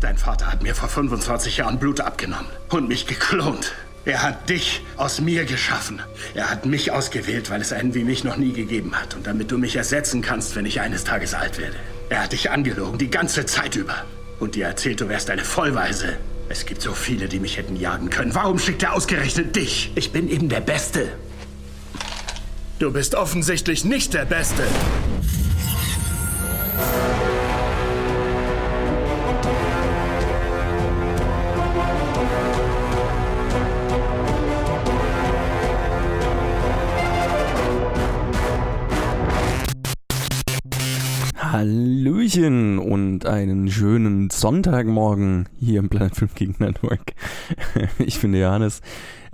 Dein Vater hat mir vor 25 Jahren Blut abgenommen und mich geklont. Er hat dich aus mir geschaffen. Er hat mich ausgewählt, weil es einen wie mich noch nie gegeben hat. Und damit du mich ersetzen kannst, wenn ich eines Tages alt werde. Er hat dich angelogen, die ganze Zeit über. Und dir erzählt, du wärst eine Vollweise. Es gibt so viele, die mich hätten jagen können. Warum schickt er ausgerechnet dich? Ich bin eben der Beste. Du bist offensichtlich nicht der Beste. Hallöchen und einen schönen Sonntagmorgen hier im Planet Film King Network. Ich bin der Johannes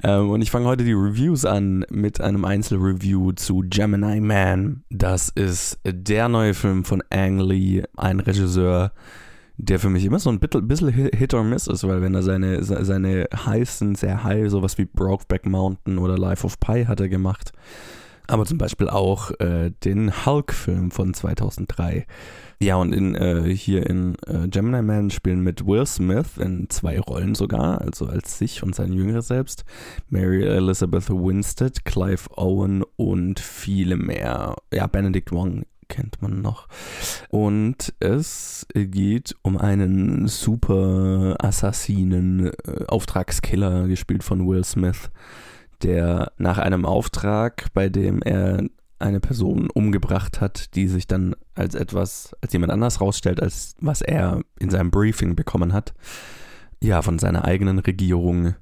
ähm, und ich fange heute die Reviews an mit einem Einzelreview zu Gemini Man. Das ist der neue Film von Ang Lee, ein Regisseur, der für mich immer so ein bisschen Hit or Miss ist, weil wenn er seine, seine sind sehr high, sowas wie Brokeback Mountain oder Life of Pi hat er gemacht aber zum Beispiel auch äh, den Hulk-Film von 2003. Ja, und in, äh, hier in äh, Gemini Man spielen mit Will Smith in zwei Rollen sogar, also als sich und sein jüngeres Selbst, Mary Elizabeth Winstead, Clive Owen und viele mehr. Ja, Benedict Wong kennt man noch. Und es geht um einen super Assassinen, äh, Auftragskiller, gespielt von Will Smith der nach einem Auftrag, bei dem er eine Person umgebracht hat, die sich dann als etwas, als jemand anders rausstellt, als was er in seinem Briefing bekommen hat, ja, von seiner eigenen Regierung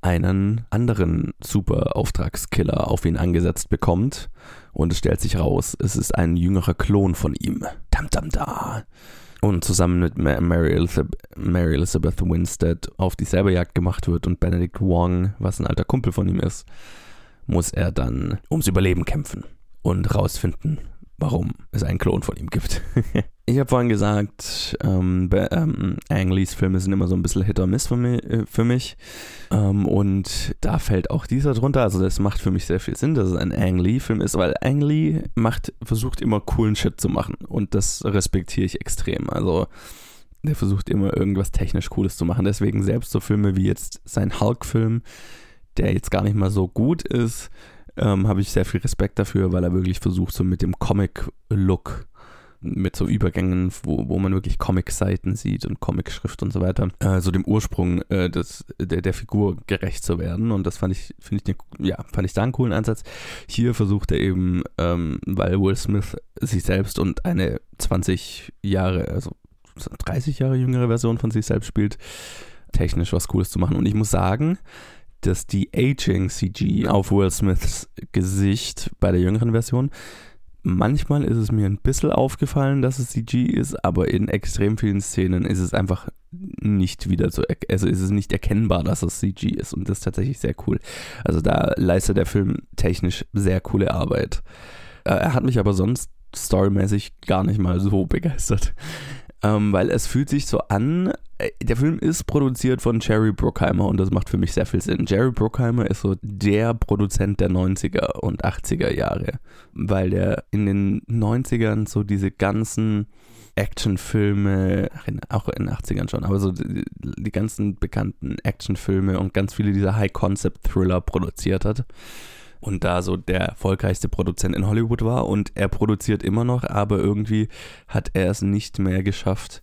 einen anderen super Auftragskiller auf ihn angesetzt bekommt. Und es stellt sich raus, es ist ein jüngerer Klon von ihm. Dam, dam, da und zusammen mit Mary Elizabeth, Mary Elizabeth Winstead auf dieselbe Jagd gemacht wird und Benedict Wong, was ein alter Kumpel von ihm ist, muss er dann ums Überleben kämpfen und rausfinden, warum es einen Klon von ihm gibt. ich habe vorhin gesagt, ähm, ähm, Ang Lees Filme sind immer so ein bisschen Hit or Miss für mich. Äh, für mich. Ähm, und da fällt auch dieser drunter. Also das macht für mich sehr viel Sinn, dass es ein Ang Lee-Film ist, weil Ang Lee macht, versucht immer coolen Shit zu machen. Und das respektiere ich extrem. Also der versucht immer irgendwas technisch Cooles zu machen. Deswegen selbst so Filme wie jetzt sein Hulk-Film, der jetzt gar nicht mal so gut ist, ähm, habe ich sehr viel Respekt dafür, weil er wirklich versucht, so mit dem Comic-Look, mit so Übergängen, wo, wo man wirklich Comic-Seiten sieht und Comic-Schrift und so weiter, äh, so dem Ursprung äh, des, der, der Figur gerecht zu werden. Und das fand ich, finde ich, ne, ja, fand ich da einen coolen Ansatz. Hier versucht er eben, ähm, weil Will Smith sich selbst und eine 20 Jahre, also 30 Jahre jüngere Version von sich selbst spielt, technisch was Cooles zu machen. Und ich muss sagen, dass die Aging CG auf Will Smiths Gesicht bei der jüngeren Version manchmal ist es mir ein bisschen aufgefallen, dass es CG ist, aber in extrem vielen Szenen ist es einfach nicht wieder so, also ist es nicht erkennbar, dass es CG ist und das ist tatsächlich sehr cool. Also da leistet der Film technisch sehr coole Arbeit. Äh, er hat mich aber sonst storymäßig gar nicht mal so begeistert ähm, weil es fühlt sich so an, äh, der Film ist produziert von Jerry Bruckheimer und das macht für mich sehr viel Sinn. Jerry Bruckheimer ist so der Produzent der 90er und 80er Jahre, weil der in den 90ern so diese ganzen Actionfilme, auch in den 80ern schon, aber so die, die ganzen bekannten Actionfilme und ganz viele dieser High-Concept-Thriller produziert hat und da so der erfolgreichste Produzent in Hollywood war und er produziert immer noch, aber irgendwie hat er es nicht mehr geschafft,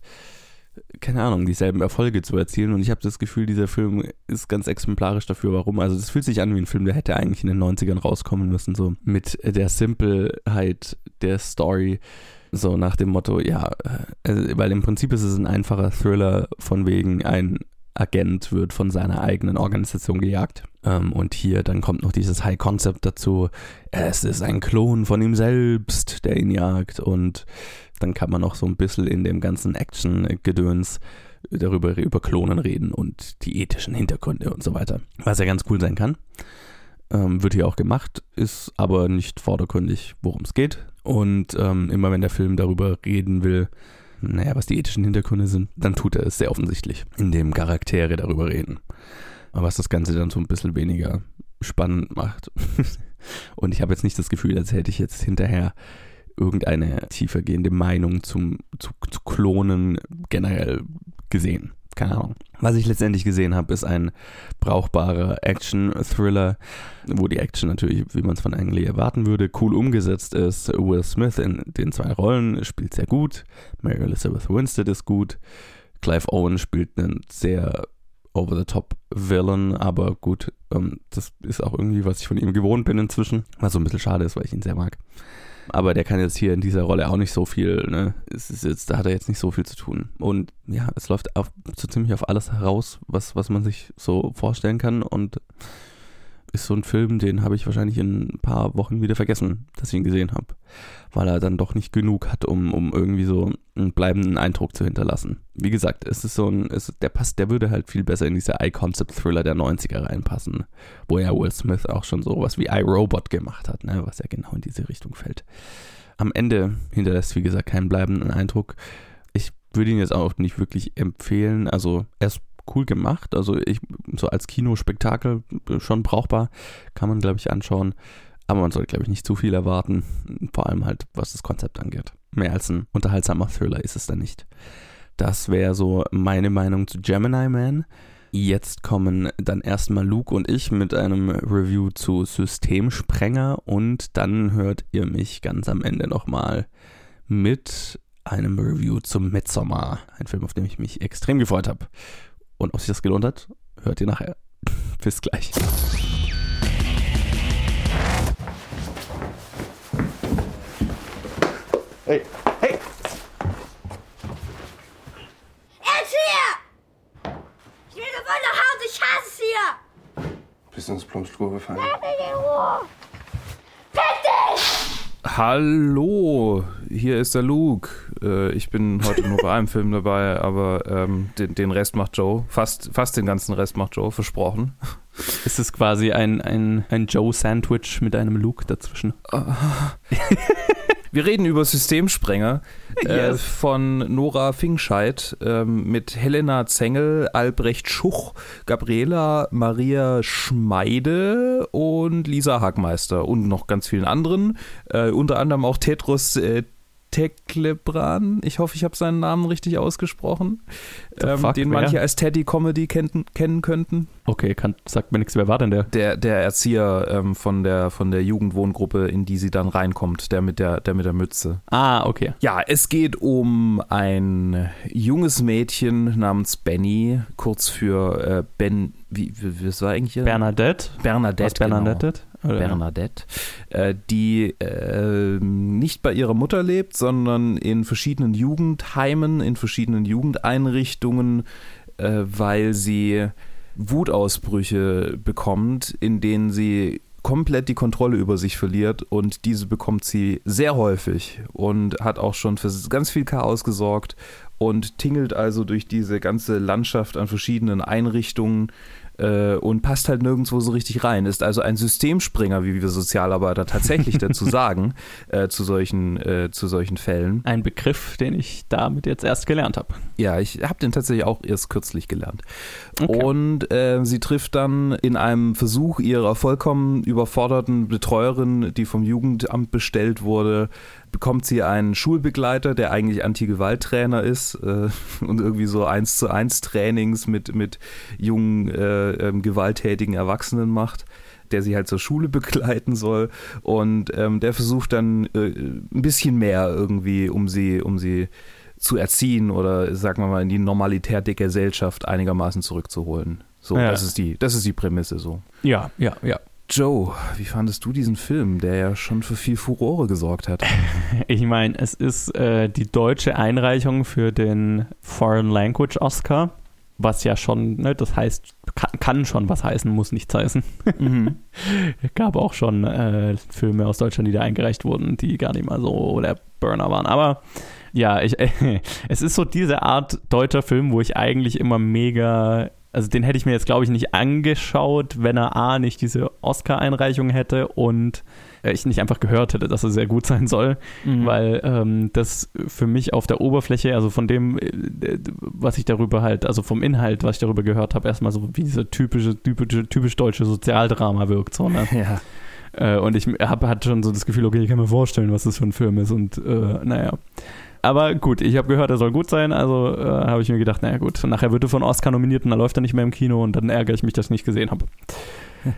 keine Ahnung, dieselben Erfolge zu erzielen und ich habe das Gefühl, dieser Film ist ganz exemplarisch dafür, warum. Also es fühlt sich an wie ein Film, der hätte eigentlich in den 90ern rauskommen müssen, so mit der Simpelheit der Story, so nach dem Motto, ja, äh, weil im Prinzip ist es ein einfacher Thriller von wegen ein Agent wird von seiner eigenen Organisation gejagt. Ähm, und hier dann kommt noch dieses High Concept dazu. Es ist ein Klon von ihm selbst, der ihn jagt. Und dann kann man noch so ein bisschen in dem ganzen Action-Gedöns darüber über Klonen reden und die ethischen Hintergründe und so weiter. Was ja ganz cool sein kann. Ähm, wird hier auch gemacht, ist aber nicht vordergründig, worum es geht. Und ähm, immer wenn der Film darüber reden will, naja, was die ethischen Hintergründe sind, dann tut er es sehr offensichtlich, indem Charaktere darüber reden. Aber was das Ganze dann so ein bisschen weniger spannend macht. Und ich habe jetzt nicht das Gefühl, als hätte ich jetzt hinterher irgendeine tiefergehende Meinung zum, zu, zu Klonen generell gesehen. Keine Ahnung. Was ich letztendlich gesehen habe, ist ein brauchbarer Action-Thriller, wo die Action natürlich, wie man es von Ang Lee erwarten würde, cool umgesetzt ist. Will Smith in den zwei Rollen spielt sehr gut. Mary Elizabeth Winstead ist gut. Clive Owen spielt einen sehr over-the-top-Villain, aber gut, ähm, das ist auch irgendwie, was ich von ihm gewohnt bin inzwischen. Was so ein bisschen schade ist, weil ich ihn sehr mag. Aber der kann jetzt hier in dieser Rolle auch nicht so viel, ne? Es ist jetzt, da hat er jetzt nicht so viel zu tun. Und ja, es läuft auf, so ziemlich auf alles heraus, was, was man sich so vorstellen kann. Und ist so ein Film, den habe ich wahrscheinlich in ein paar Wochen wieder vergessen, dass ich ihn gesehen habe. Weil er dann doch nicht genug hat, um, um irgendwie so einen bleibenden Eindruck zu hinterlassen. Wie gesagt, es ist so ein, es, der passt, der würde halt viel besser in diese Eye-Concept-Thriller der 90er reinpassen, wo ja Will Smith auch schon so was wie iRobot gemacht hat, ne, was ja genau in diese Richtung fällt. Am Ende hinterlässt, wie gesagt, keinen bleibenden Eindruck. Ich würde ihn jetzt auch nicht wirklich empfehlen. Also er ist cool gemacht. Also ich, so als Kinospektakel schon brauchbar. Kann man, glaube ich, anschauen. Aber man sollte, glaube ich, nicht zu viel erwarten. Vor allem halt, was das Konzept angeht. Mehr als ein unterhaltsamer Thriller ist es dann nicht. Das wäre so meine Meinung zu Gemini Man. Jetzt kommen dann erstmal Luke und ich mit einem Review zu Systemsprenger und dann hört ihr mich ganz am Ende nochmal mit einem Review zum Midsommar. Ein Film, auf den ich mich extrem gefreut habe. Und ob sich das gelohnt hat, hört ihr nachher. Bis gleich. Hey, hey! Er ist hier! Ich will sofort nach Hause, ich hasse es hier! Bist ins Plumpstroh gefallen? Lass mich in Ruhe! Fick dich! Hallo, hier ist der Luke. Äh, ich bin heute nur bei einem Film dabei, aber ähm, den, den, Rest macht Joe. Fast, fast den ganzen Rest macht Joe, versprochen. Ist es quasi ein, ein, ein Joe-Sandwich mit einem Luke dazwischen? Wir reden über Systemsprenger äh, yes. von Nora Fingscheid äh, mit Helena Zengel, Albrecht Schuch, Gabriela Maria Schmeide und Lisa Hagmeister und noch ganz vielen anderen. Äh, unter anderem auch Tetros äh, Teklebran, ich hoffe, ich habe seinen Namen richtig ausgesprochen, ähm, fuck, den manche wer? als Teddy Comedy kennen, kennen könnten. Okay, kann, sagt mir nichts, wer war denn der? Der, der Erzieher ähm, von, der, von der Jugendwohngruppe, in die sie dann reinkommt, der mit der, der mit der Mütze. Ah, okay. Ja, es geht um ein junges Mädchen namens Benny, kurz für äh, Ben, wie, wie, was war eigentlich? Bernadette. Bernadette. Was Bernadette? Genau. Bernadette, äh, die äh, nicht bei ihrer Mutter lebt, sondern in verschiedenen Jugendheimen, in verschiedenen Jugendeinrichtungen, äh, weil sie Wutausbrüche bekommt, in denen sie komplett die Kontrolle über sich verliert und diese bekommt sie sehr häufig und hat auch schon für ganz viel Chaos gesorgt und tingelt also durch diese ganze Landschaft an verschiedenen Einrichtungen äh, und passt halt nirgendwo so richtig rein. Ist also ein Systemspringer, wie wir Sozialarbeiter tatsächlich dazu sagen, äh, zu, solchen, äh, zu solchen Fällen. Ein Begriff, den ich damit jetzt erst gelernt habe. Ja, ich habe den tatsächlich auch erst kürzlich gelernt. Okay. Und äh, sie trifft dann in einem Versuch ihrer vollkommen überforderten Betreuerin, die vom Jugendamt bestellt wurde, bekommt sie einen Schulbegleiter, der eigentlich Anti-Gewalt-Trainer ist äh, und irgendwie so eins zu eins Trainings mit, mit jungen, äh, ähm, gewalttätigen Erwachsenen macht der sie halt zur Schule begleiten soll und ähm, der versucht dann äh, ein bisschen mehr irgendwie, um sie, um sie zu erziehen oder sagen wir mal in die Normalität der Gesellschaft einigermaßen zurückzuholen. So, ja. das ist die, das ist die Prämisse so. Ja, ja, ja. Joe, wie fandest du diesen Film, der ja schon für viel Furore gesorgt hat? Ich meine, es ist äh, die deutsche Einreichung für den Foreign Language Oscar, was ja schon, ne, das heißt, kann, kann, schon was heißen, muss nichts heißen. Mhm. es gab auch schon äh, Filme aus Deutschland, die da eingereicht wurden, die gar nicht mal so der Burner waren. Aber ja, ich, äh, es ist so diese Art deutscher Film, wo ich eigentlich immer mega also den hätte ich mir jetzt, glaube ich, nicht angeschaut, wenn er A, nicht diese Oscar-Einreichung hätte und äh, ich nicht einfach gehört hätte, dass er sehr gut sein soll, mhm. weil ähm, das für mich auf der Oberfläche, also von dem, äh, was ich darüber halt, also vom Inhalt, was ich darüber gehört habe, erstmal so wie diese typische, typische, typisch deutsche Sozialdrama wirkt. So, ne? Ja. Äh, und ich habe hatte schon so das Gefühl, okay, ich kann mir vorstellen, was das für ein Film ist und äh, naja. Aber gut, ich habe gehört, er soll gut sein, also äh, habe ich mir gedacht, naja gut, nachher wird er von Oscar nominiert und dann läuft er nicht mehr im Kino und dann ärgere ich mich, dass ich nicht gesehen habe.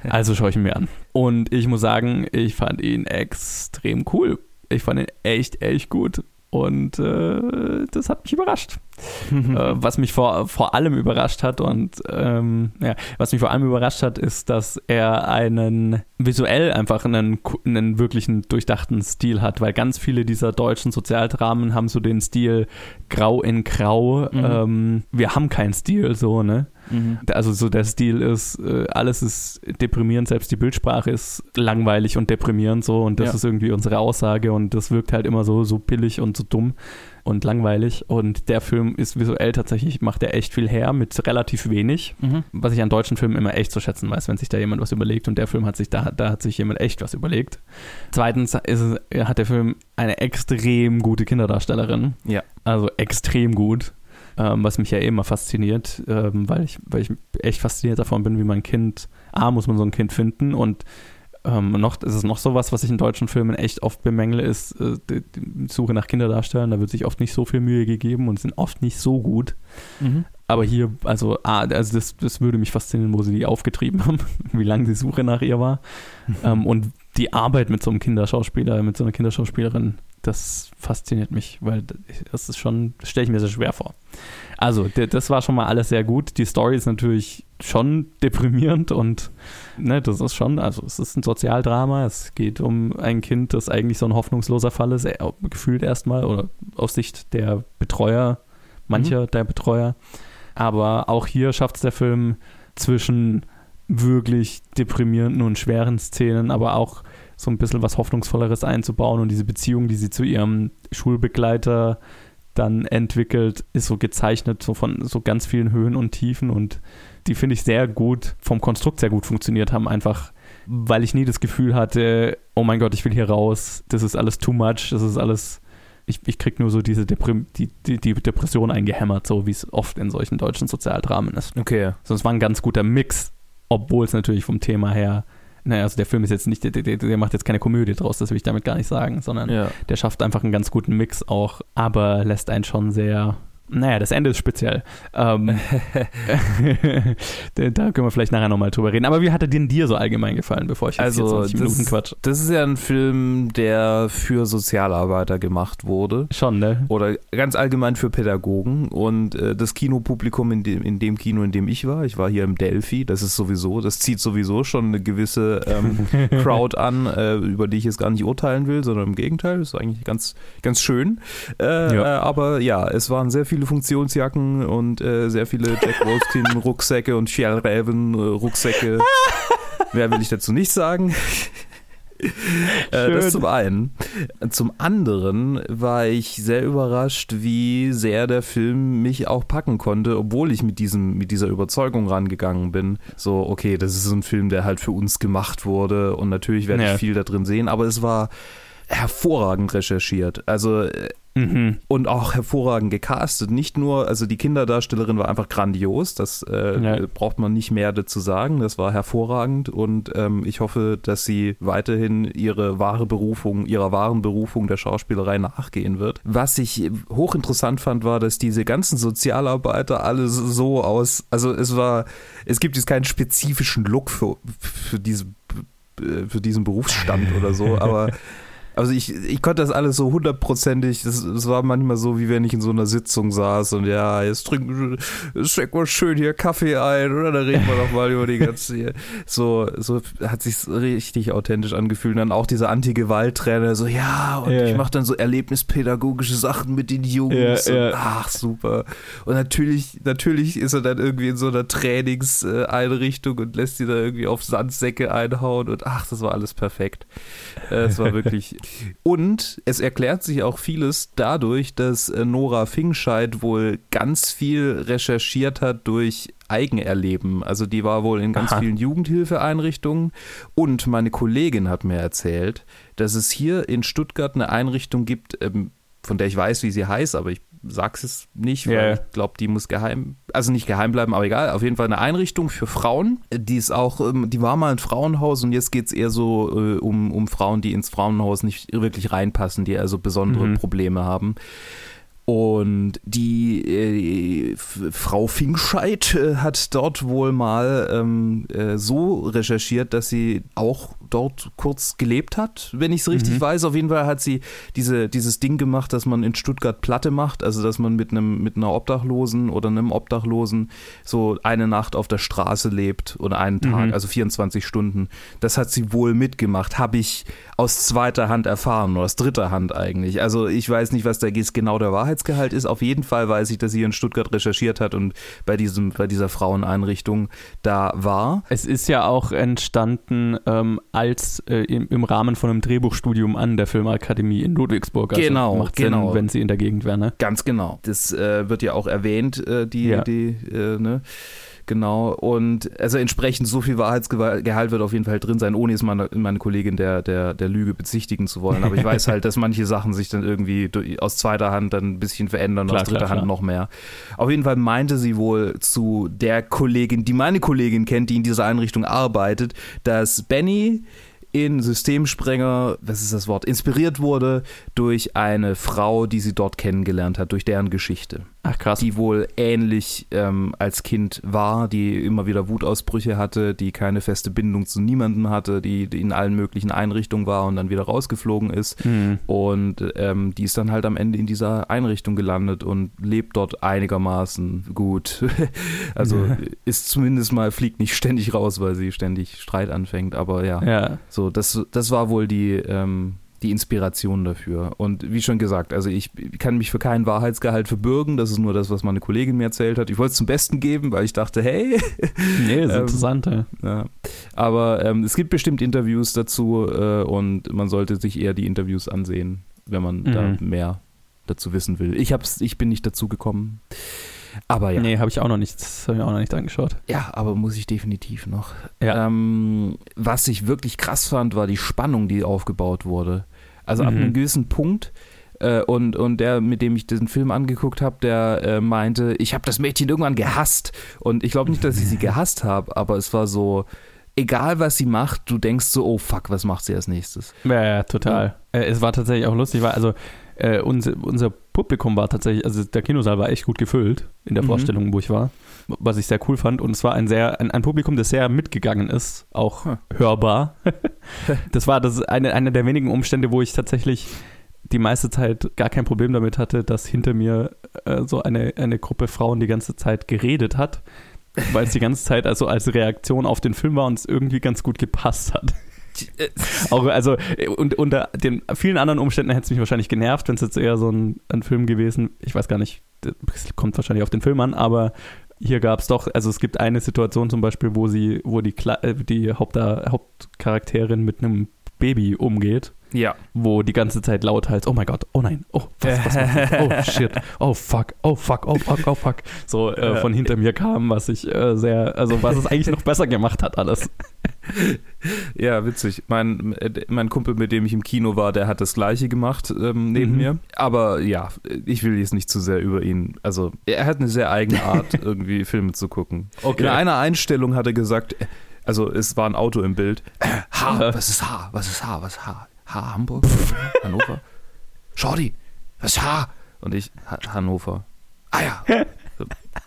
Also schaue ich ihn mir an. Und ich muss sagen, ich fand ihn extrem cool. Ich fand ihn echt, echt gut. Und äh, das hat mich überrascht. äh, was mich vor, vor allem überrascht hat und ähm, ja, was mich vor allem überrascht hat, ist, dass er einen visuell einfach einen, einen wirklichen durchdachten Stil hat, weil ganz viele dieser deutschen Sozialdramen haben so den Stil grau in grau. Mhm. Ähm, wir haben keinen Stil so, ne? Mhm. Also so der Stil ist, äh, alles ist deprimierend, selbst die Bildsprache ist langweilig und deprimierend so und das ja. ist irgendwie unsere Aussage und das wirkt halt immer so, so billig und so dumm und langweilig. Und der Film ist visuell tatsächlich, macht er echt viel her mit relativ wenig, mhm. was ich an deutschen Filmen immer echt zu schätzen weiß, wenn sich da jemand was überlegt. Und der Film hat sich, da, da hat sich jemand echt was überlegt. Zweitens ist, hat der Film eine extrem gute Kinderdarstellerin. Ja. Also extrem gut. Ähm, was mich ja eh immer fasziniert, ähm, weil, ich, weil ich echt fasziniert davon bin, wie man ein Kind, A, muss man so ein Kind finden und ähm, noch ist es noch sowas, was ich in deutschen Filmen echt oft bemängle, ist äh, die, die, Suche nach Kinderdarstellern. Da wird sich oft nicht so viel Mühe gegeben und sind oft nicht so gut. Mhm. Aber hier, also, ah, also das, das würde mich faszinieren, wo sie die aufgetrieben haben, wie lange die Suche nach ihr war. Mhm. Ähm, und die Arbeit mit so einem Kinderschauspieler, mit so einer Kinderschauspielerin, das fasziniert mich, weil das ist schon, stelle ich mir sehr schwer vor. Also, das war schon mal alles sehr gut. Die Story ist natürlich schon deprimierend und ne, das ist schon, also es ist ein Sozialdrama. Es geht um ein Kind, das eigentlich so ein hoffnungsloser Fall ist, gefühlt erstmal, oder aus Sicht der Betreuer, mancher mhm. der Betreuer. Aber auch hier schafft es der Film zwischen wirklich deprimierenden und schweren Szenen, aber auch so ein bisschen was Hoffnungsvolleres einzubauen und diese Beziehung, die sie zu ihrem Schulbegleiter dann entwickelt, ist so gezeichnet, so von so ganz vielen Höhen und Tiefen und die finde ich sehr gut, vom Konstrukt sehr gut funktioniert haben, einfach weil ich nie das Gefühl hatte, oh mein Gott, ich will hier raus, das ist alles too much, das ist alles, ich, ich krieg nur so diese Deprim die, die, die Depression eingehämmert, so wie es oft in solchen deutschen Sozialdramen ist. Okay. Sonst war ein ganz guter Mix, obwohl es natürlich vom Thema her naja, also der Film ist jetzt nicht, der, der, der, macht jetzt keine Komödie draus, das will ich damit gar nicht sagen, sondern ja. der schafft einfach einen ganz guten Mix auch, aber lässt einen schon sehr naja, das Ende ist speziell. Ähm, da können wir vielleicht nachher nochmal drüber reden. Aber wie hat er denn dir so allgemein gefallen, bevor ich jetzt also, 20 Minuten quatsch? Das ist ja ein Film, der für Sozialarbeiter gemacht wurde. Schon, ne? Oder ganz allgemein für Pädagogen. Und äh, das Kinopublikum in dem, in dem Kino, in dem ich war, ich war hier im Delphi, das ist sowieso, das zieht sowieso schon eine gewisse ähm, Crowd an, äh, über die ich jetzt gar nicht urteilen will, sondern im Gegenteil, ist eigentlich ganz, ganz schön. Äh, ja. aber ja, es waren sehr viele viele Funktionsjacken und äh, sehr viele Jack Wolfskin Rucksäcke und Fjellräven Rucksäcke. Mehr will ich dazu nicht sagen. Äh, das zum einen. Zum anderen war ich sehr überrascht, wie sehr der Film mich auch packen konnte, obwohl ich mit, diesem, mit dieser Überzeugung rangegangen bin. So, okay, das ist ein Film, der halt für uns gemacht wurde und natürlich werde ja. ich viel da drin sehen, aber es war hervorragend recherchiert. Also äh, Mhm. Und auch hervorragend gecastet. Nicht nur, also die Kinderdarstellerin war einfach grandios, das äh, ja. braucht man nicht mehr dazu sagen. Das war hervorragend und ähm, ich hoffe, dass sie weiterhin ihre wahre Berufung, ihrer wahren Berufung der Schauspielerei nachgehen wird. Was ich hochinteressant fand, war, dass diese ganzen Sozialarbeiter alle so aus, also es war, es gibt jetzt keinen spezifischen Look für, für diese für diesen Berufsstand oder so, aber Also ich, ich konnte das alles so hundertprozentig, das, das war manchmal so, wie wenn ich in so einer Sitzung saß und ja, jetzt trinken, stecken wir schön hier Kaffee ein oder da reden wir doch mal über die ganze hier. So, so hat sich richtig authentisch angefühlt. Und dann auch dieser Anti-Gewalt-Trainer, so ja, und yeah. ich mache dann so erlebnispädagogische Sachen mit den Jungs. Yeah, yeah. ach, super. Und natürlich, natürlich ist er dann irgendwie in so einer Trainingseinrichtung und lässt die da irgendwie auf Sandsäcke einhauen und ach, das war alles perfekt. Es war wirklich und es erklärt sich auch vieles dadurch, dass äh, Nora Fingscheid wohl ganz viel recherchiert hat durch Eigenerleben. Also die war wohl in ganz Aha. vielen Jugendhilfeeinrichtungen. Und meine Kollegin hat mir erzählt, dass es hier in Stuttgart eine Einrichtung gibt, ähm, von der ich weiß, wie sie heißt, aber ich sag's es nicht, weil yeah. ich glaube, die muss geheim, also nicht geheim bleiben, aber egal, auf jeden Fall eine Einrichtung für Frauen. Die ist auch, ähm, die war mal ein Frauenhaus und jetzt geht's eher so äh, um, um Frauen, die ins Frauenhaus nicht wirklich reinpassen, die also besondere mhm. Probleme haben. Und die äh, Frau Finkscheid äh, hat dort wohl mal ähm, äh, so recherchiert, dass sie auch dort kurz gelebt hat, wenn ich es richtig mhm. weiß. Auf jeden Fall hat sie diese, dieses Ding gemacht, dass man in Stuttgart Platte macht, also dass man mit einem mit einer Obdachlosen oder einem Obdachlosen so eine Nacht auf der Straße lebt oder einen Tag, mhm. also 24 Stunden. Das hat sie wohl mitgemacht, habe ich aus zweiter Hand erfahren oder aus dritter Hand eigentlich. Also ich weiß nicht, was da genau der Wahrheitsgehalt ist. Auf jeden Fall weiß ich, dass sie in Stuttgart recherchiert hat und bei diesem bei dieser Fraueneinrichtung da war. Es ist ja auch entstanden ähm, als äh, im, im, Rahmen von einem Drehbuchstudium an der Filmakademie in Ludwigsburg. Also genau, macht genau. Sinn, wenn sie in der Gegend wäre. Ne? Ganz genau. Das äh, wird ja auch erwähnt, äh, die, ja. die äh, ne? Genau, und also entsprechend so viel Wahrheitsgehalt wird auf jeden Fall drin sein, ohne jetzt meine, meine Kollegin der, der, der Lüge bezichtigen zu wollen. Aber ich weiß halt, dass manche Sachen sich dann irgendwie aus zweiter Hand dann ein bisschen verändern, klar, aus dritter klar, Hand klar. noch mehr. Auf jeden Fall meinte sie wohl zu der Kollegin, die meine Kollegin kennt, die in dieser Einrichtung arbeitet, dass Benny in Systemsprenger, was ist das Wort, inspiriert wurde durch eine Frau, die sie dort kennengelernt hat, durch deren Geschichte. Ach krass. Die wohl ähnlich ähm, als Kind war, die immer wieder Wutausbrüche hatte, die keine feste Bindung zu niemandem hatte, die, die in allen möglichen Einrichtungen war und dann wieder rausgeflogen ist. Mhm. Und ähm, die ist dann halt am Ende in dieser Einrichtung gelandet und lebt dort einigermaßen gut. also ja. ist zumindest mal, fliegt nicht ständig raus, weil sie ständig Streit anfängt. Aber ja, ja. so das, das war wohl die, ähm, die Inspiration dafür. Und wie schon gesagt, also ich kann mich für keinen Wahrheitsgehalt verbürgen. Das ist nur das, was meine Kollegin mir erzählt hat. Ich wollte es zum Besten geben, weil ich dachte, hey. Nee, ist ähm, interessant. Ja. ja. Aber ähm, es gibt bestimmt Interviews dazu äh, und man sollte sich eher die Interviews ansehen, wenn man mhm. da mehr dazu wissen will. Ich, hab's, ich bin nicht dazu gekommen. Aber ja. Nee, habe ich auch noch nicht, habe ich auch noch nicht angeschaut. Ja, aber muss ich definitiv noch. Ja. Ähm, was ich wirklich krass fand, war die Spannung, die aufgebaut wurde. Also mhm. ab einem gewissen Punkt äh, und, und der, mit dem ich diesen Film angeguckt habe, der äh, meinte, ich habe das Mädchen irgendwann gehasst. Und ich glaube nicht, dass ich sie gehasst habe, aber es war so, egal was sie macht, du denkst so, oh fuck, was macht sie als nächstes? Ja, ja total. Ja. Äh, es war tatsächlich auch lustig, weil also äh, unser, unser Publikum war tatsächlich, also der Kinosaal war echt gut gefüllt in der mhm. Vorstellung, wo ich war, was ich sehr cool fand. Und es war ein sehr, ein, ein Publikum, das sehr mitgegangen ist, auch hm. hörbar. das war das eine, eine der wenigen Umstände, wo ich tatsächlich die meiste Zeit gar kein Problem damit hatte, dass hinter mir äh, so eine, eine Gruppe Frauen die ganze Zeit geredet hat, weil es die ganze Zeit also als Reaktion auf den Film war und es irgendwie ganz gut gepasst hat. Auch, also, und unter den vielen anderen Umständen hätte es mich wahrscheinlich genervt, wenn es jetzt eher so ein, ein Film gewesen, ich weiß gar nicht, das kommt wahrscheinlich auf den Film an, aber hier gab es doch, also es gibt eine Situation zum Beispiel, wo sie, wo die, äh, die Haupt Hauptcharakterin mit einem Baby umgeht. Ja. Wo die ganze Zeit laut heißt, oh mein Gott, oh nein, oh, was, was, was, oh shit, oh fuck, oh fuck, oh fuck, oh fuck. So äh, von hinter mir kam, was ich äh, sehr, also was es eigentlich noch besser gemacht hat alles. Ja, witzig. Mein, äh, mein Kumpel, mit dem ich im Kino war, der hat das gleiche gemacht ähm, neben mhm. mir. Aber ja, ich will jetzt nicht zu sehr über ihn. Also, er hat eine sehr eigene Art, irgendwie Filme zu gucken. Okay. In einer Einstellung hat er gesagt, also es war ein Auto im Bild. H, was ist H? Was ist H? Was ist H? H, Hamburg? Hannover? Shorty, was ist H? Und ich, ha Hannover. Ah ja.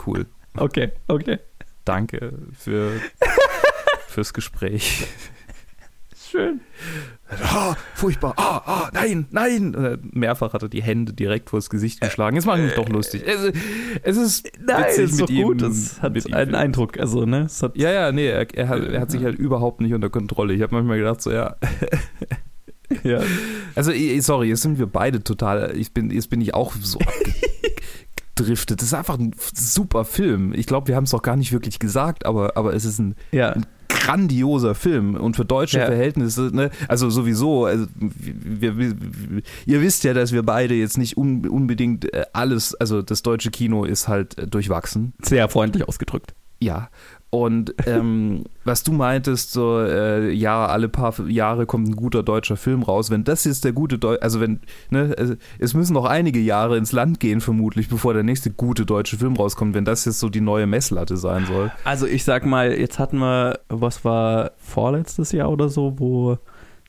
Cool. Okay, okay. Danke für fürs Gespräch. Schön. Oh, furchtbar. Ah, oh, oh, nein, nein. Mehrfach hat er die Hände direkt vors Gesicht geschlagen. Jetzt macht mich doch lustig. Es, es ist nein, witzig ist mit ihm. Gut. Das hat einen ihm. Eindruck. Also, ne? ja, ja, nee, er, er, hat, er, hat, sich halt überhaupt nicht unter Kontrolle. Ich habe manchmal gedacht, so, ja. ja. Also, sorry, jetzt sind wir beide total. Ich bin, jetzt bin ich auch so abgedriftet. Das ist einfach ein super Film. Ich glaube, wir haben es doch gar nicht wirklich gesagt, aber, aber es ist ein, ja. ein grandioser Film und für deutsche ja. Verhältnisse, ne, also sowieso, also wir, wir, ihr wisst ja, dass wir beide jetzt nicht un, unbedingt äh, alles, also das deutsche Kino ist halt äh, durchwachsen. Sehr freundlich ausgedrückt. Ja, und ähm, was du meintest, so äh, ja, alle paar Jahre kommt ein guter deutscher Film raus. Wenn das jetzt der gute Deu also wenn, ne, es müssen noch einige Jahre ins Land gehen, vermutlich, bevor der nächste gute deutsche Film rauskommt, wenn das jetzt so die neue Messlatte sein soll. Also ich sag mal, jetzt hatten wir, was war vorletztes Jahr oder so, wo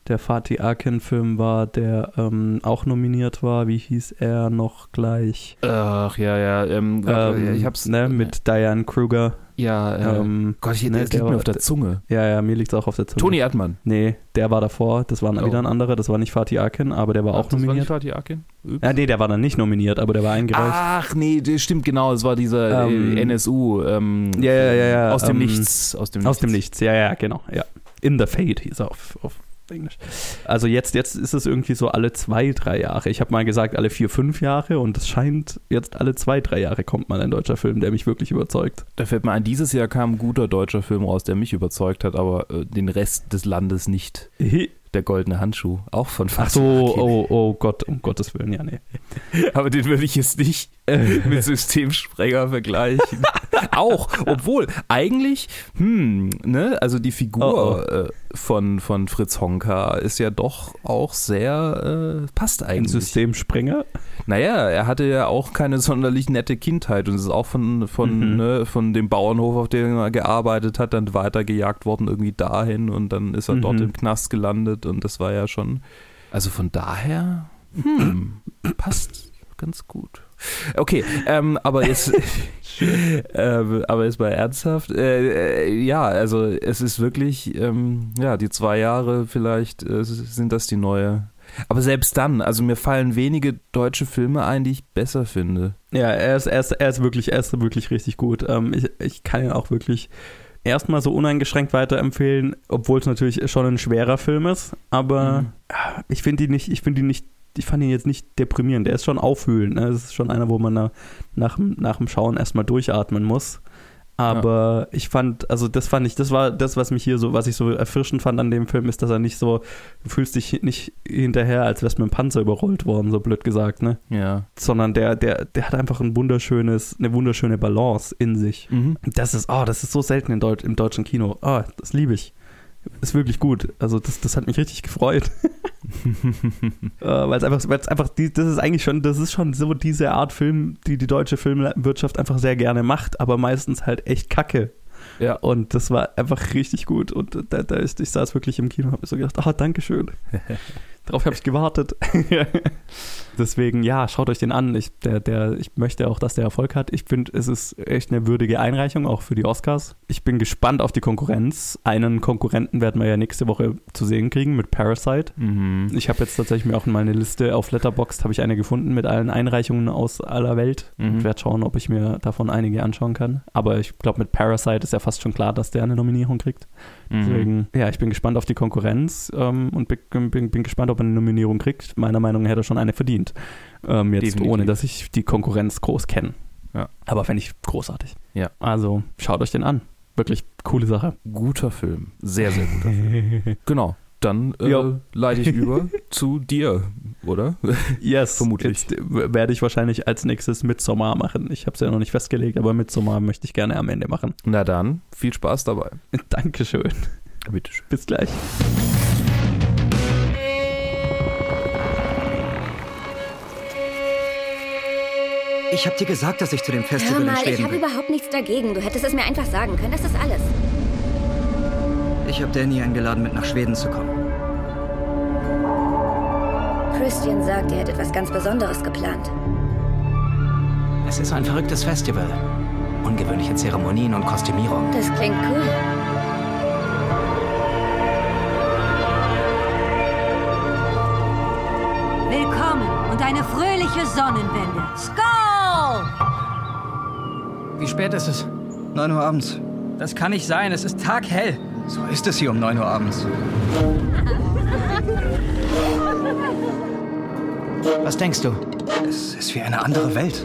der Fatih Akin-Film war, der ähm, auch nominiert war. Wie hieß er noch gleich? Ach ja, ja. Ähm, Ähm, ich hab's. ne, mit Diane Kruger. Ja, äh, Ähm, Gott, ich, ne, das liegt mir auf der Zunge. Ja, ja, mir liegt es auch auf der Zunge. Toni Erdmann. Nee, der war davor. Das war Oh. wieder ein anderer. Das war nicht Fatih Akin, aber der war auch das war nicht nominiert. Fatih Akin? Ups. Ja, nee, der war dann nicht nominiert, aber der war eingereicht. Ach nee, das stimmt genau. Es war dieser Ähm, äh, NSU. Ähm, Ja, ja, ja, ja, Aus dem ähm, Nichts. Aus dem Aus dem Nichts, ja, ja, genau. Ja. In the Fade hieß er auf, auf Englisch. Also jetzt, jetzt ist es irgendwie so alle zwei, drei Jahre. Ich habe mal gesagt, alle vier, fünf Jahre und es scheint jetzt alle zwei, drei Jahre kommt mal ein deutscher Film, der mich wirklich überzeugt. Da fällt mir ein, dieses Jahr kam ein guter deutscher Film raus, der mich überzeugt hat, aber äh, den Rest des Landes nicht. Der goldene Handschuh, auch von Ach Fatih so, oh, oh Gott, um Gottes Willen, ja, nee. Aber den würde ich jetzt nicht mit Systemsprenger vergleichen. auch, obwohl eigentlich, hm, ne, also die Figur Oh, Äh, von, von Fritz Honka ist ja doch auch sehr, äh, passt Ein eigentlich. Systemsprenger. Naja, er hatte ja auch keine sonderlich nette Kindheit und ist auch von, von, Mhm. ne, von dem Bauernhof, auf dem er gearbeitet hat, dann weitergejagt worden irgendwie dahin und dann ist er Mhm. dort im Knast gelandet und das war ja schon, also von daher, hm, passt ganz gut. Okay, ähm, aber jetzt, ähm, aber jetzt mal ernsthaft, äh, äh, ja, also es ist wirklich, ähm, ja, die zwei Jahre vielleicht äh, sind das die neue. Aber selbst dann, also mir fallen wenige deutsche Filme ein, die ich besser finde. Ja, er ist, er ist, er ist wirklich, er ist wirklich richtig gut. Ähm, ich, ich kann ihn auch wirklich erstmal so uneingeschränkt weiterempfehlen, obwohl es natürlich schon ein schwerer Film ist. Aber Mhm. ich finde ihn nicht, ich finde ihn nicht, ich fand ihn jetzt nicht deprimierend. Der ist schon aufwühlend. Ne? Das ist schon einer, wo man da nach, dem- nach dem Schauen erstmal durchatmen muss. Aber ich fand, also das fand ich, das war das, was mich hier so, was ich so erfrischend fand an dem Film, ist, dass er nicht so, du fühlst dich nicht hinterher, als wärst du mit dem Panzer überrollt worden, so blöd gesagt, ne? Ja. sondern der, der, der hat einfach ein wunderschönes, eine wunderschöne Balance in sich. Mhm. Das ist, oh, das ist so selten in Deut im deutschen Kino. Oh, das liebe ich. Ist wirklich gut. Also das, das hat mich richtig gefreut. äh, weil es einfach, weil es einfach, die, das ist eigentlich schon, das ist schon so diese Art Film, die die deutsche Filmwirtschaft einfach sehr gerne macht, aber meistens halt echt kacke. Ja. Und das war einfach richtig gut. Und da, da ist, ich saß wirklich im Kino und habe mir so gedacht, ah, Dankeschön. Darauf habe ich gewartet. Deswegen, ja, schaut euch den an. Ich, der, der, ich möchte auch, dass der Erfolg hat. Ich finde, es ist echt eine würdige Einreichung, auch für die Oscars. Ich bin gespannt auf die Konkurrenz. Einen Konkurrenten werden wir ja nächste Woche zu sehen kriegen mit Parasite. Mhm. Ich habe jetzt tatsächlich mir auch mal eine Liste auf Letterboxd, habe ich eine gefunden mit allen Einreichungen aus aller Welt. Mhm. Ich werde schauen, ob ich mir davon einige anschauen kann. Aber ich glaube, mit Parasite ist ja fast schon klar, dass der eine Nominierung kriegt. Mhm. Deswegen, ja, ich bin gespannt auf die Konkurrenz ähm, und bin, bin, bin gespannt, ob er eine Nominierung kriegt. Meiner Meinung nach hätte er schon eine verdient. Ähm, jetzt Definitiv. ohne, dass ich die Konkurrenz groß kenne. Ja. Aber fände ich großartig. Ja. Also schaut euch den an. Wirklich coole Sache. Guter Film. Sehr, sehr guter Film. Genau. Dann äh, leite ich über zu dir, oder? Yes, Vermutlich. Jetzt w- werde ich wahrscheinlich als nächstes Midsommar machen. Ich habe es ja noch nicht festgelegt, aber Midsommar möchte ich gerne am Ende machen. Na dann, viel Spaß dabei. Dankeschön. Bitteschön. Bis gleich. Ich hab dir gesagt, dass ich zu dem Hör Festival in mal, ich Schweden habe will. überhaupt nichts dagegen. Du hättest es mir einfach sagen können. Das ist alles. Ich habe Danny eingeladen, mit nach Schweden zu kommen. Christian sagt, er hätte etwas ganz Besonderes geplant. Es ist ein verrücktes Festival. Ungewöhnliche Zeremonien und Kostümierung. Das klingt cool. Willkommen und eine fröhliche Sonnenwende. Skull! Wie spät ist es? 9 Uhr abends. Das kann nicht sein, es ist taghell. So ist es hier um 9 Uhr abends. Was denkst du? Es ist wie eine andere Welt.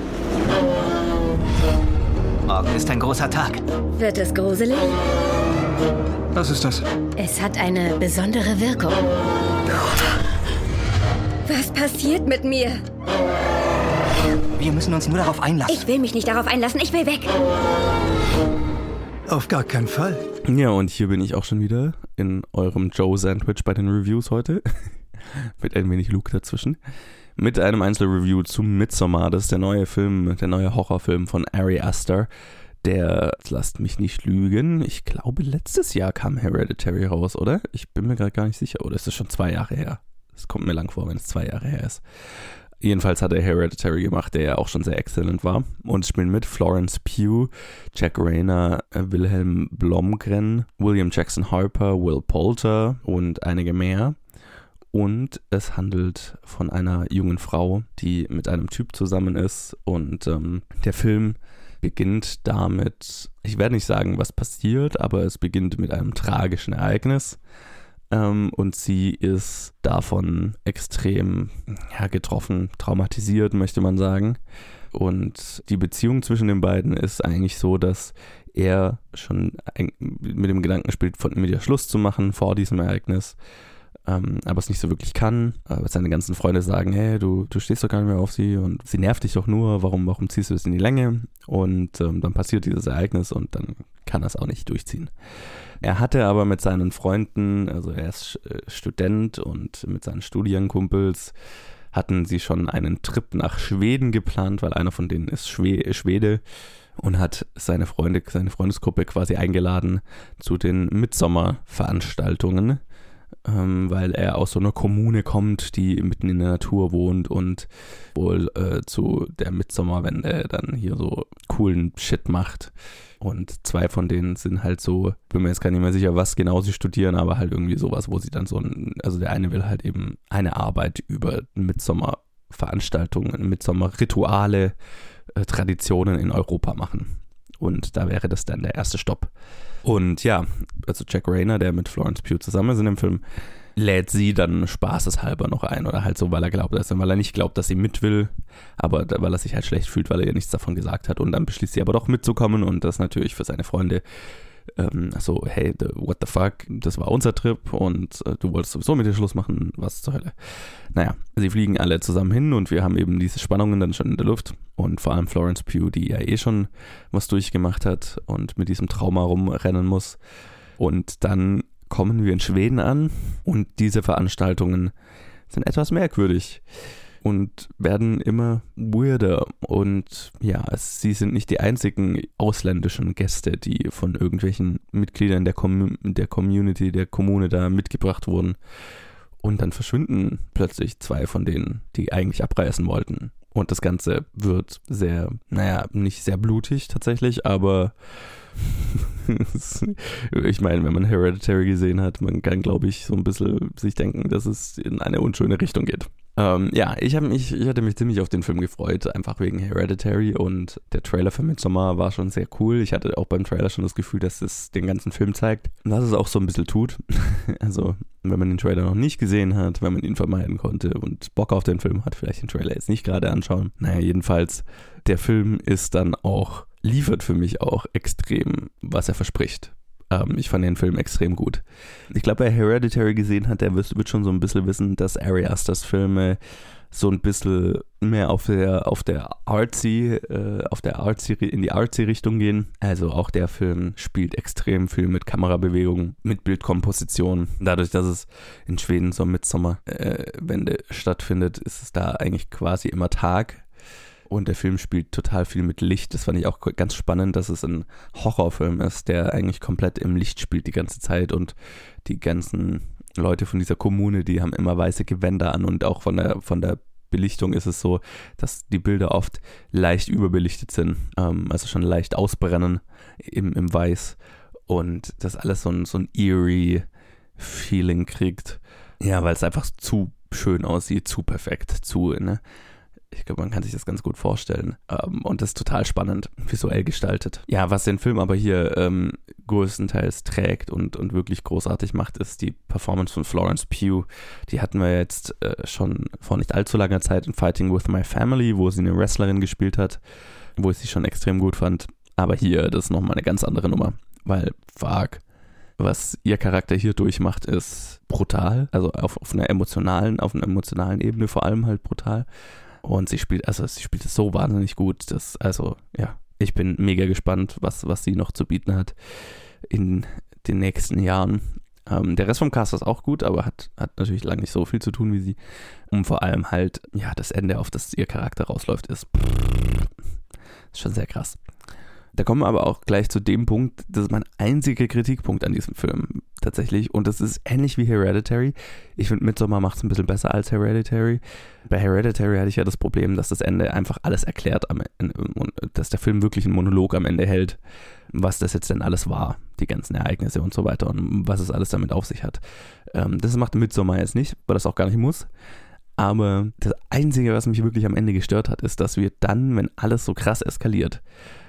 Morgen ist ein großer Tag. Wird es gruselig? Was ist das? Es hat eine besondere Wirkung. Was passiert mit mir? Wir müssen uns nur darauf einlassen. Ich will mich nicht darauf einlassen. Ich will weg. Auf gar keinen Fall. Ja, und hier bin ich auch schon wieder in eurem Joe Sandwich bei den Reviews heute. Mit ein wenig Luke dazwischen. Mit einem Einzelreview zu Midsommar. Das ist der neue Film, der neue Horrorfilm von Ari Aster, der, lasst mich nicht lügen, ich glaube letztes Jahr kam Hereditary raus, oder? Ich bin mir gerade gar nicht sicher. Oder ist das schon zwei Jahre her? Es kommt mir lang vor, wenn es zwei Jahre her ist. Jedenfalls hat er Hereditary gemacht, der ja auch schon sehr exzellent war. Und spielen mit Florence Pugh, Jack Rayner, äh, Wilhelm Blomgren, William Jackson Harper, Will Poulter und einige mehr. Und es handelt von einer jungen Frau, die mit einem Typ zusammen ist. Und ähm, der Film beginnt damit, ich werde nicht sagen, was passiert, aber es beginnt mit einem tragischen Ereignis. Ähm, und sie ist davon extrem ja, getroffen, traumatisiert, möchte man sagen. Und die Beziehung zwischen den beiden ist eigentlich so, dass er schon mit dem Gedanken spielt, von mit ihr Schluss zu machen vor diesem Ereignis ähm, aber es nicht so wirklich kann. Aber seine ganzen Freunde sagen, hey, du, du stehst doch gar nicht mehr auf sie und sie nervt dich doch nur, warum, warum ziehst du es in die Länge? Und ähm, dann passiert dieses Ereignis und dann kann er es auch nicht durchziehen. Er hatte aber mit seinen Freunden, also er ist äh, Student und mit seinen Studienkumpels, hatten sie schon einen Trip nach Schweden geplant, weil einer von denen ist Schwe Schwede und hat seine Freunde, seine Freundesgruppe quasi eingeladen zu den Mitsommerveranstaltungen ähm, weil er aus so einer Kommune kommt, die mitten in der Natur wohnt und wohl äh, zu der Mitsommerwende dann hier so coolen Shit macht. Und zwei von denen sind halt so, bin mir jetzt gar nicht mehr sicher, was genau sie studieren, aber halt irgendwie sowas, wo sie dann so ein, also der eine will halt eben eine Arbeit über Mitsommerveranstaltungen, Mitsommerrituale, äh, Traditionen in Europa machen. Und da wäre das dann der erste Stopp. Und ja, also Jack Rayner, der mit Florence Pugh zusammen ist in dem Film, lädt sie dann spaßeshalber noch ein oder halt so, weil er glaubt, also weil er nicht glaubt, dass sie mit will, aber weil er sich halt schlecht fühlt, weil er ihr nichts davon gesagt hat und dann beschließt sie aber doch mitzukommen und das natürlich für seine Freunde ähm, so, hey, the, what the fuck, das war unser Trip und äh, du wolltest sowieso mit dir Schluss machen, was zur Hölle. Naja, sie fliegen alle zusammen hin und wir haben eben diese Spannungen dann schon in der Luft und vor allem Florence Pugh, die ja eh schon was durchgemacht hat und mit diesem Trauma rumrennen muss. Und dann kommen wir in Schweden an und diese Veranstaltungen sind etwas merkwürdig und werden immer weirder. Und ja, es, sie sind nicht die einzigen ausländischen Gäste, die von irgendwelchen Mitgliedern der, Com der Community, der Kommune da mitgebracht wurden. Und dann verschwinden plötzlich zwei von denen, die eigentlich abreißen wollten. Und das Ganze wird sehr, naja, nicht sehr blutig tatsächlich, aber ich meine, wenn man Hereditary gesehen hat, man kann, glaube ich, so ein bisschen sich denken, dass es in eine unschöne Richtung geht. Ähm, ja, ich, mich, ich hatte mich ziemlich auf den Film gefreut, einfach wegen Hereditary und der Trailer für Midsommar war schon sehr cool. Ich hatte auch beim Trailer schon das Gefühl, dass es den ganzen Film zeigt und dass es auch so ein bisschen tut. also, wenn man den Trailer noch nicht gesehen hat, wenn man ihn vermeiden konnte und Bock auf den Film hat, vielleicht den Trailer jetzt nicht gerade anschauen. Naja, jedenfalls, der Film ist dann auch, liefert für mich auch extrem, was er verspricht. Ähm, ich fand den Film extrem gut. Ich glaube, wer Hereditary gesehen hat, der wird schon so ein bisschen wissen, dass Ari Asters Filme so ein bisschen mehr auf der auf der artsy äh, auf der artsy in die artsy Richtung gehen. Also auch der Film spielt extrem viel mit Kamerabewegungen, mit Bildkomposition. Dadurch, dass es in Schweden so Mitsommerwende äh, stattfindet, ist es da eigentlich quasi immer Tag und der Film spielt total viel mit Licht. Das fand ich auch ganz spannend, dass es ein Horrorfilm ist, der eigentlich komplett im Licht spielt die ganze Zeit und die ganzen Leute von dieser Kommune, die haben immer weiße Gewänder an und auch von der, von der Belichtung ist es so, dass die Bilder oft leicht überbelichtet sind, ähm, also schon leicht ausbrennen im, im Weiß und das alles so ein, so ein eerie Feeling kriegt. Ja, weil es einfach zu schön aussieht, zu perfekt, zu, ne? Ich glaube, man kann sich das ganz gut vorstellen. Ähm, und das ist total spannend, visuell gestaltet. Ja, was den Film aber hier ähm, größtenteils trägt und, und wirklich großartig macht, ist die Performance von Florence Pugh. Die hatten wir jetzt äh, schon vor nicht allzu langer Zeit in Fighting with My Family, wo sie eine Wrestlerin gespielt hat, wo ich sie schon extrem gut fand. Aber hier, das ist nochmal eine ganz andere Nummer, weil, fuck, was ihr Charakter hier durchmacht, ist brutal. Also auf, auf einer emotionalen, auf einer emotionalen Ebene vor allem halt brutal. Und sie spielt, also sie spielt es so wahnsinnig gut, dass, also, ja, ich bin mega gespannt, was, was sie noch zu bieten hat in den nächsten Jahren. Ähm, der Rest vom Cast ist auch gut, aber hat, hat natürlich lange nicht so viel zu tun wie sie. Und vor allem halt, ja, das Ende, auf das ihr Charakter rausläuft, ist, ist schon sehr krass. Da kommen wir aber auch gleich zu dem Punkt, das ist mein einziger Kritikpunkt an diesem Film tatsächlich. Und das ist ähnlich wie Hereditary. Ich finde, Midsommar macht es ein bisschen besser als Hereditary. Bei Hereditary hatte ich ja das Problem, dass das Ende einfach alles erklärt, am dass der Film wirklich einen Monolog am Ende hält, was das jetzt denn alles war, die ganzen Ereignisse und so weiter und was es alles damit auf sich hat. Ähm, das macht Midsommar jetzt nicht, weil das auch gar nicht muss. Aber das Einzige, was mich wirklich am Ende gestört hat, ist, dass wir dann, wenn alles so krass eskaliert,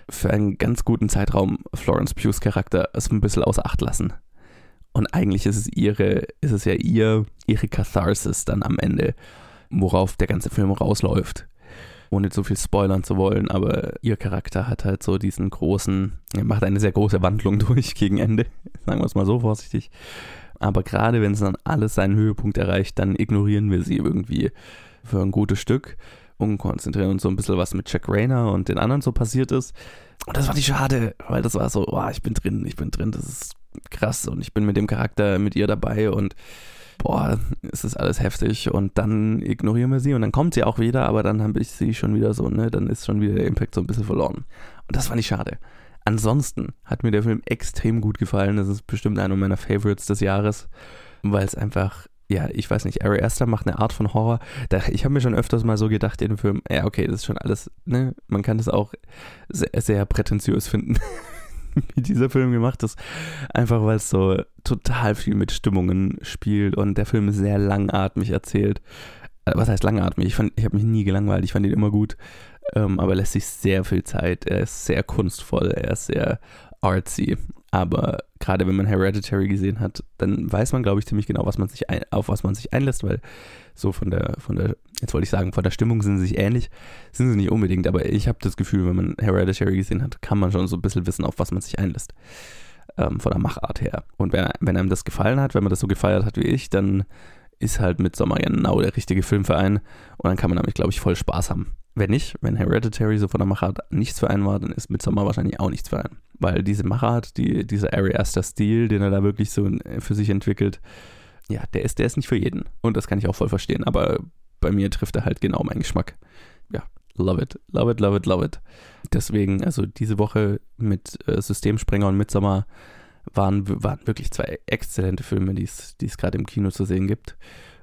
für einen ganz guten Zeitraum Florence Pughs Charakter es ein bisschen außer Acht lassen. Und eigentlich ist es ihre, ist es ja ihr, ihre Catharsis dann am Ende, worauf der ganze Film rausläuft. Ohne zu viel spoilern zu wollen, aber ihr Charakter hat halt so diesen großen, er macht eine sehr große Wandlung durch gegen Ende, sagen wir es mal so vorsichtig. Aber gerade wenn es dann alles seinen Höhepunkt erreicht, dann ignorieren wir sie irgendwie für ein gutes Stück und so ein bisschen, was mit Jack Rayner und den anderen so passiert ist. Und das war nicht schade, weil das war so, oh, ich bin drin, ich bin drin, das ist krass und ich bin mit dem Charakter, mit ihr dabei und boah, es ist alles heftig und dann ignorieren wir sie und dann kommt sie auch wieder, aber dann habe ich sie schon wieder so, ne, dann ist schon wieder der Impact so ein bisschen verloren. Und das fand ich schade. Ansonsten hat mir der Film extrem gut gefallen. Das ist bestimmt einer meiner Favorites des Jahres, weil es einfach ja, ich weiß nicht, Ari Aster macht eine Art von Horror. Da, ich habe mir schon öfters mal so gedacht in dem Film, ja, okay, das ist schon alles, ne, man kann das auch sehr, sehr prätentiös finden, wie dieser Film gemacht ist. Einfach weil es so total viel mit Stimmungen spielt und der Film sehr langatmig erzählt. Äh, was heißt langatmig? Ich, ich habe mich nie gelangweilt, ich fand ihn immer gut. Ähm, aber lässt sich sehr viel Zeit. Er ist sehr kunstvoll, er ist sehr artsy. Aber gerade wenn man Hereditary gesehen hat, dann weiß man, glaube ich, ziemlich genau, was man sich ein, auf was man sich einlässt, weil so von der, von der, jetzt wollte ich sagen, von der Stimmung sind sie sich ähnlich, sind sie nicht unbedingt, aber ich habe das Gefühl, wenn man Hereditary gesehen hat, kann man schon so ein bisschen wissen, auf was man sich einlässt. Ähm, von der Machart her. Und wenn, wenn einem das gefallen hat, wenn man das so gefeiert hat wie ich, dann ist halt Midsommar genau der richtige Filmverein und dann kann man damit, glaube ich, voll Spaß haben. Wenn nicht, wenn Hereditary so von der Machart nichts für einen war, dann ist Midsommar wahrscheinlich auch nichts für einen. Weil diese Machart, die, dieser Ari Aster-Stil, den er da wirklich so für sich entwickelt, ja, der ist, der ist nicht für jeden. Und das kann ich auch voll verstehen. Aber bei mir trifft er halt genau meinen Geschmack. Ja, love it, love it, love it, love it. Deswegen, also diese Woche mit äh, Systemsprenger und Midsommar waren, waren wirklich zwei exzellente Filme, die es gerade im Kino zu sehen gibt.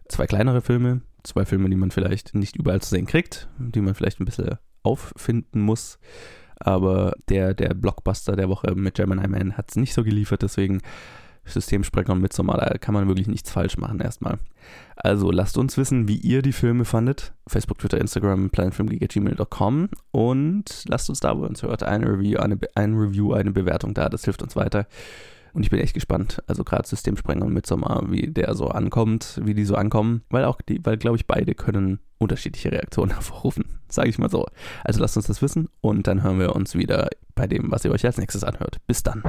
Zwei kleinere Filme, zwei Filme, die man vielleicht nicht überall zu sehen kriegt, die man vielleicht ein bisschen auffinden muss. Aber der, der Blockbuster der Woche mit Gemini Man hat es nicht so geliefert, deswegen Systemsprecher und Midsommar, da kann man wirklich nichts falsch machen erstmal. Also lasst uns wissen, wie ihr die Filme fandet. Facebook, Twitter, Instagram, planetfilmgeek.gmail.com und lasst uns da, wo ihr uns hört, eine Review, eine, ein Review, eine Bewertung da, das hilft uns weiter. Und ich bin echt gespannt. Also gerade Systemsprenger und Midsommar, wie der so ankommt, wie die so ankommen. Weil auch die, weil glaube ich, beide können unterschiedliche Reaktionen hervorrufen. Sage ich mal so. Also lasst uns das wissen und dann hören wir uns wieder bei dem, was ihr euch als nächstes anhört. Bis dann.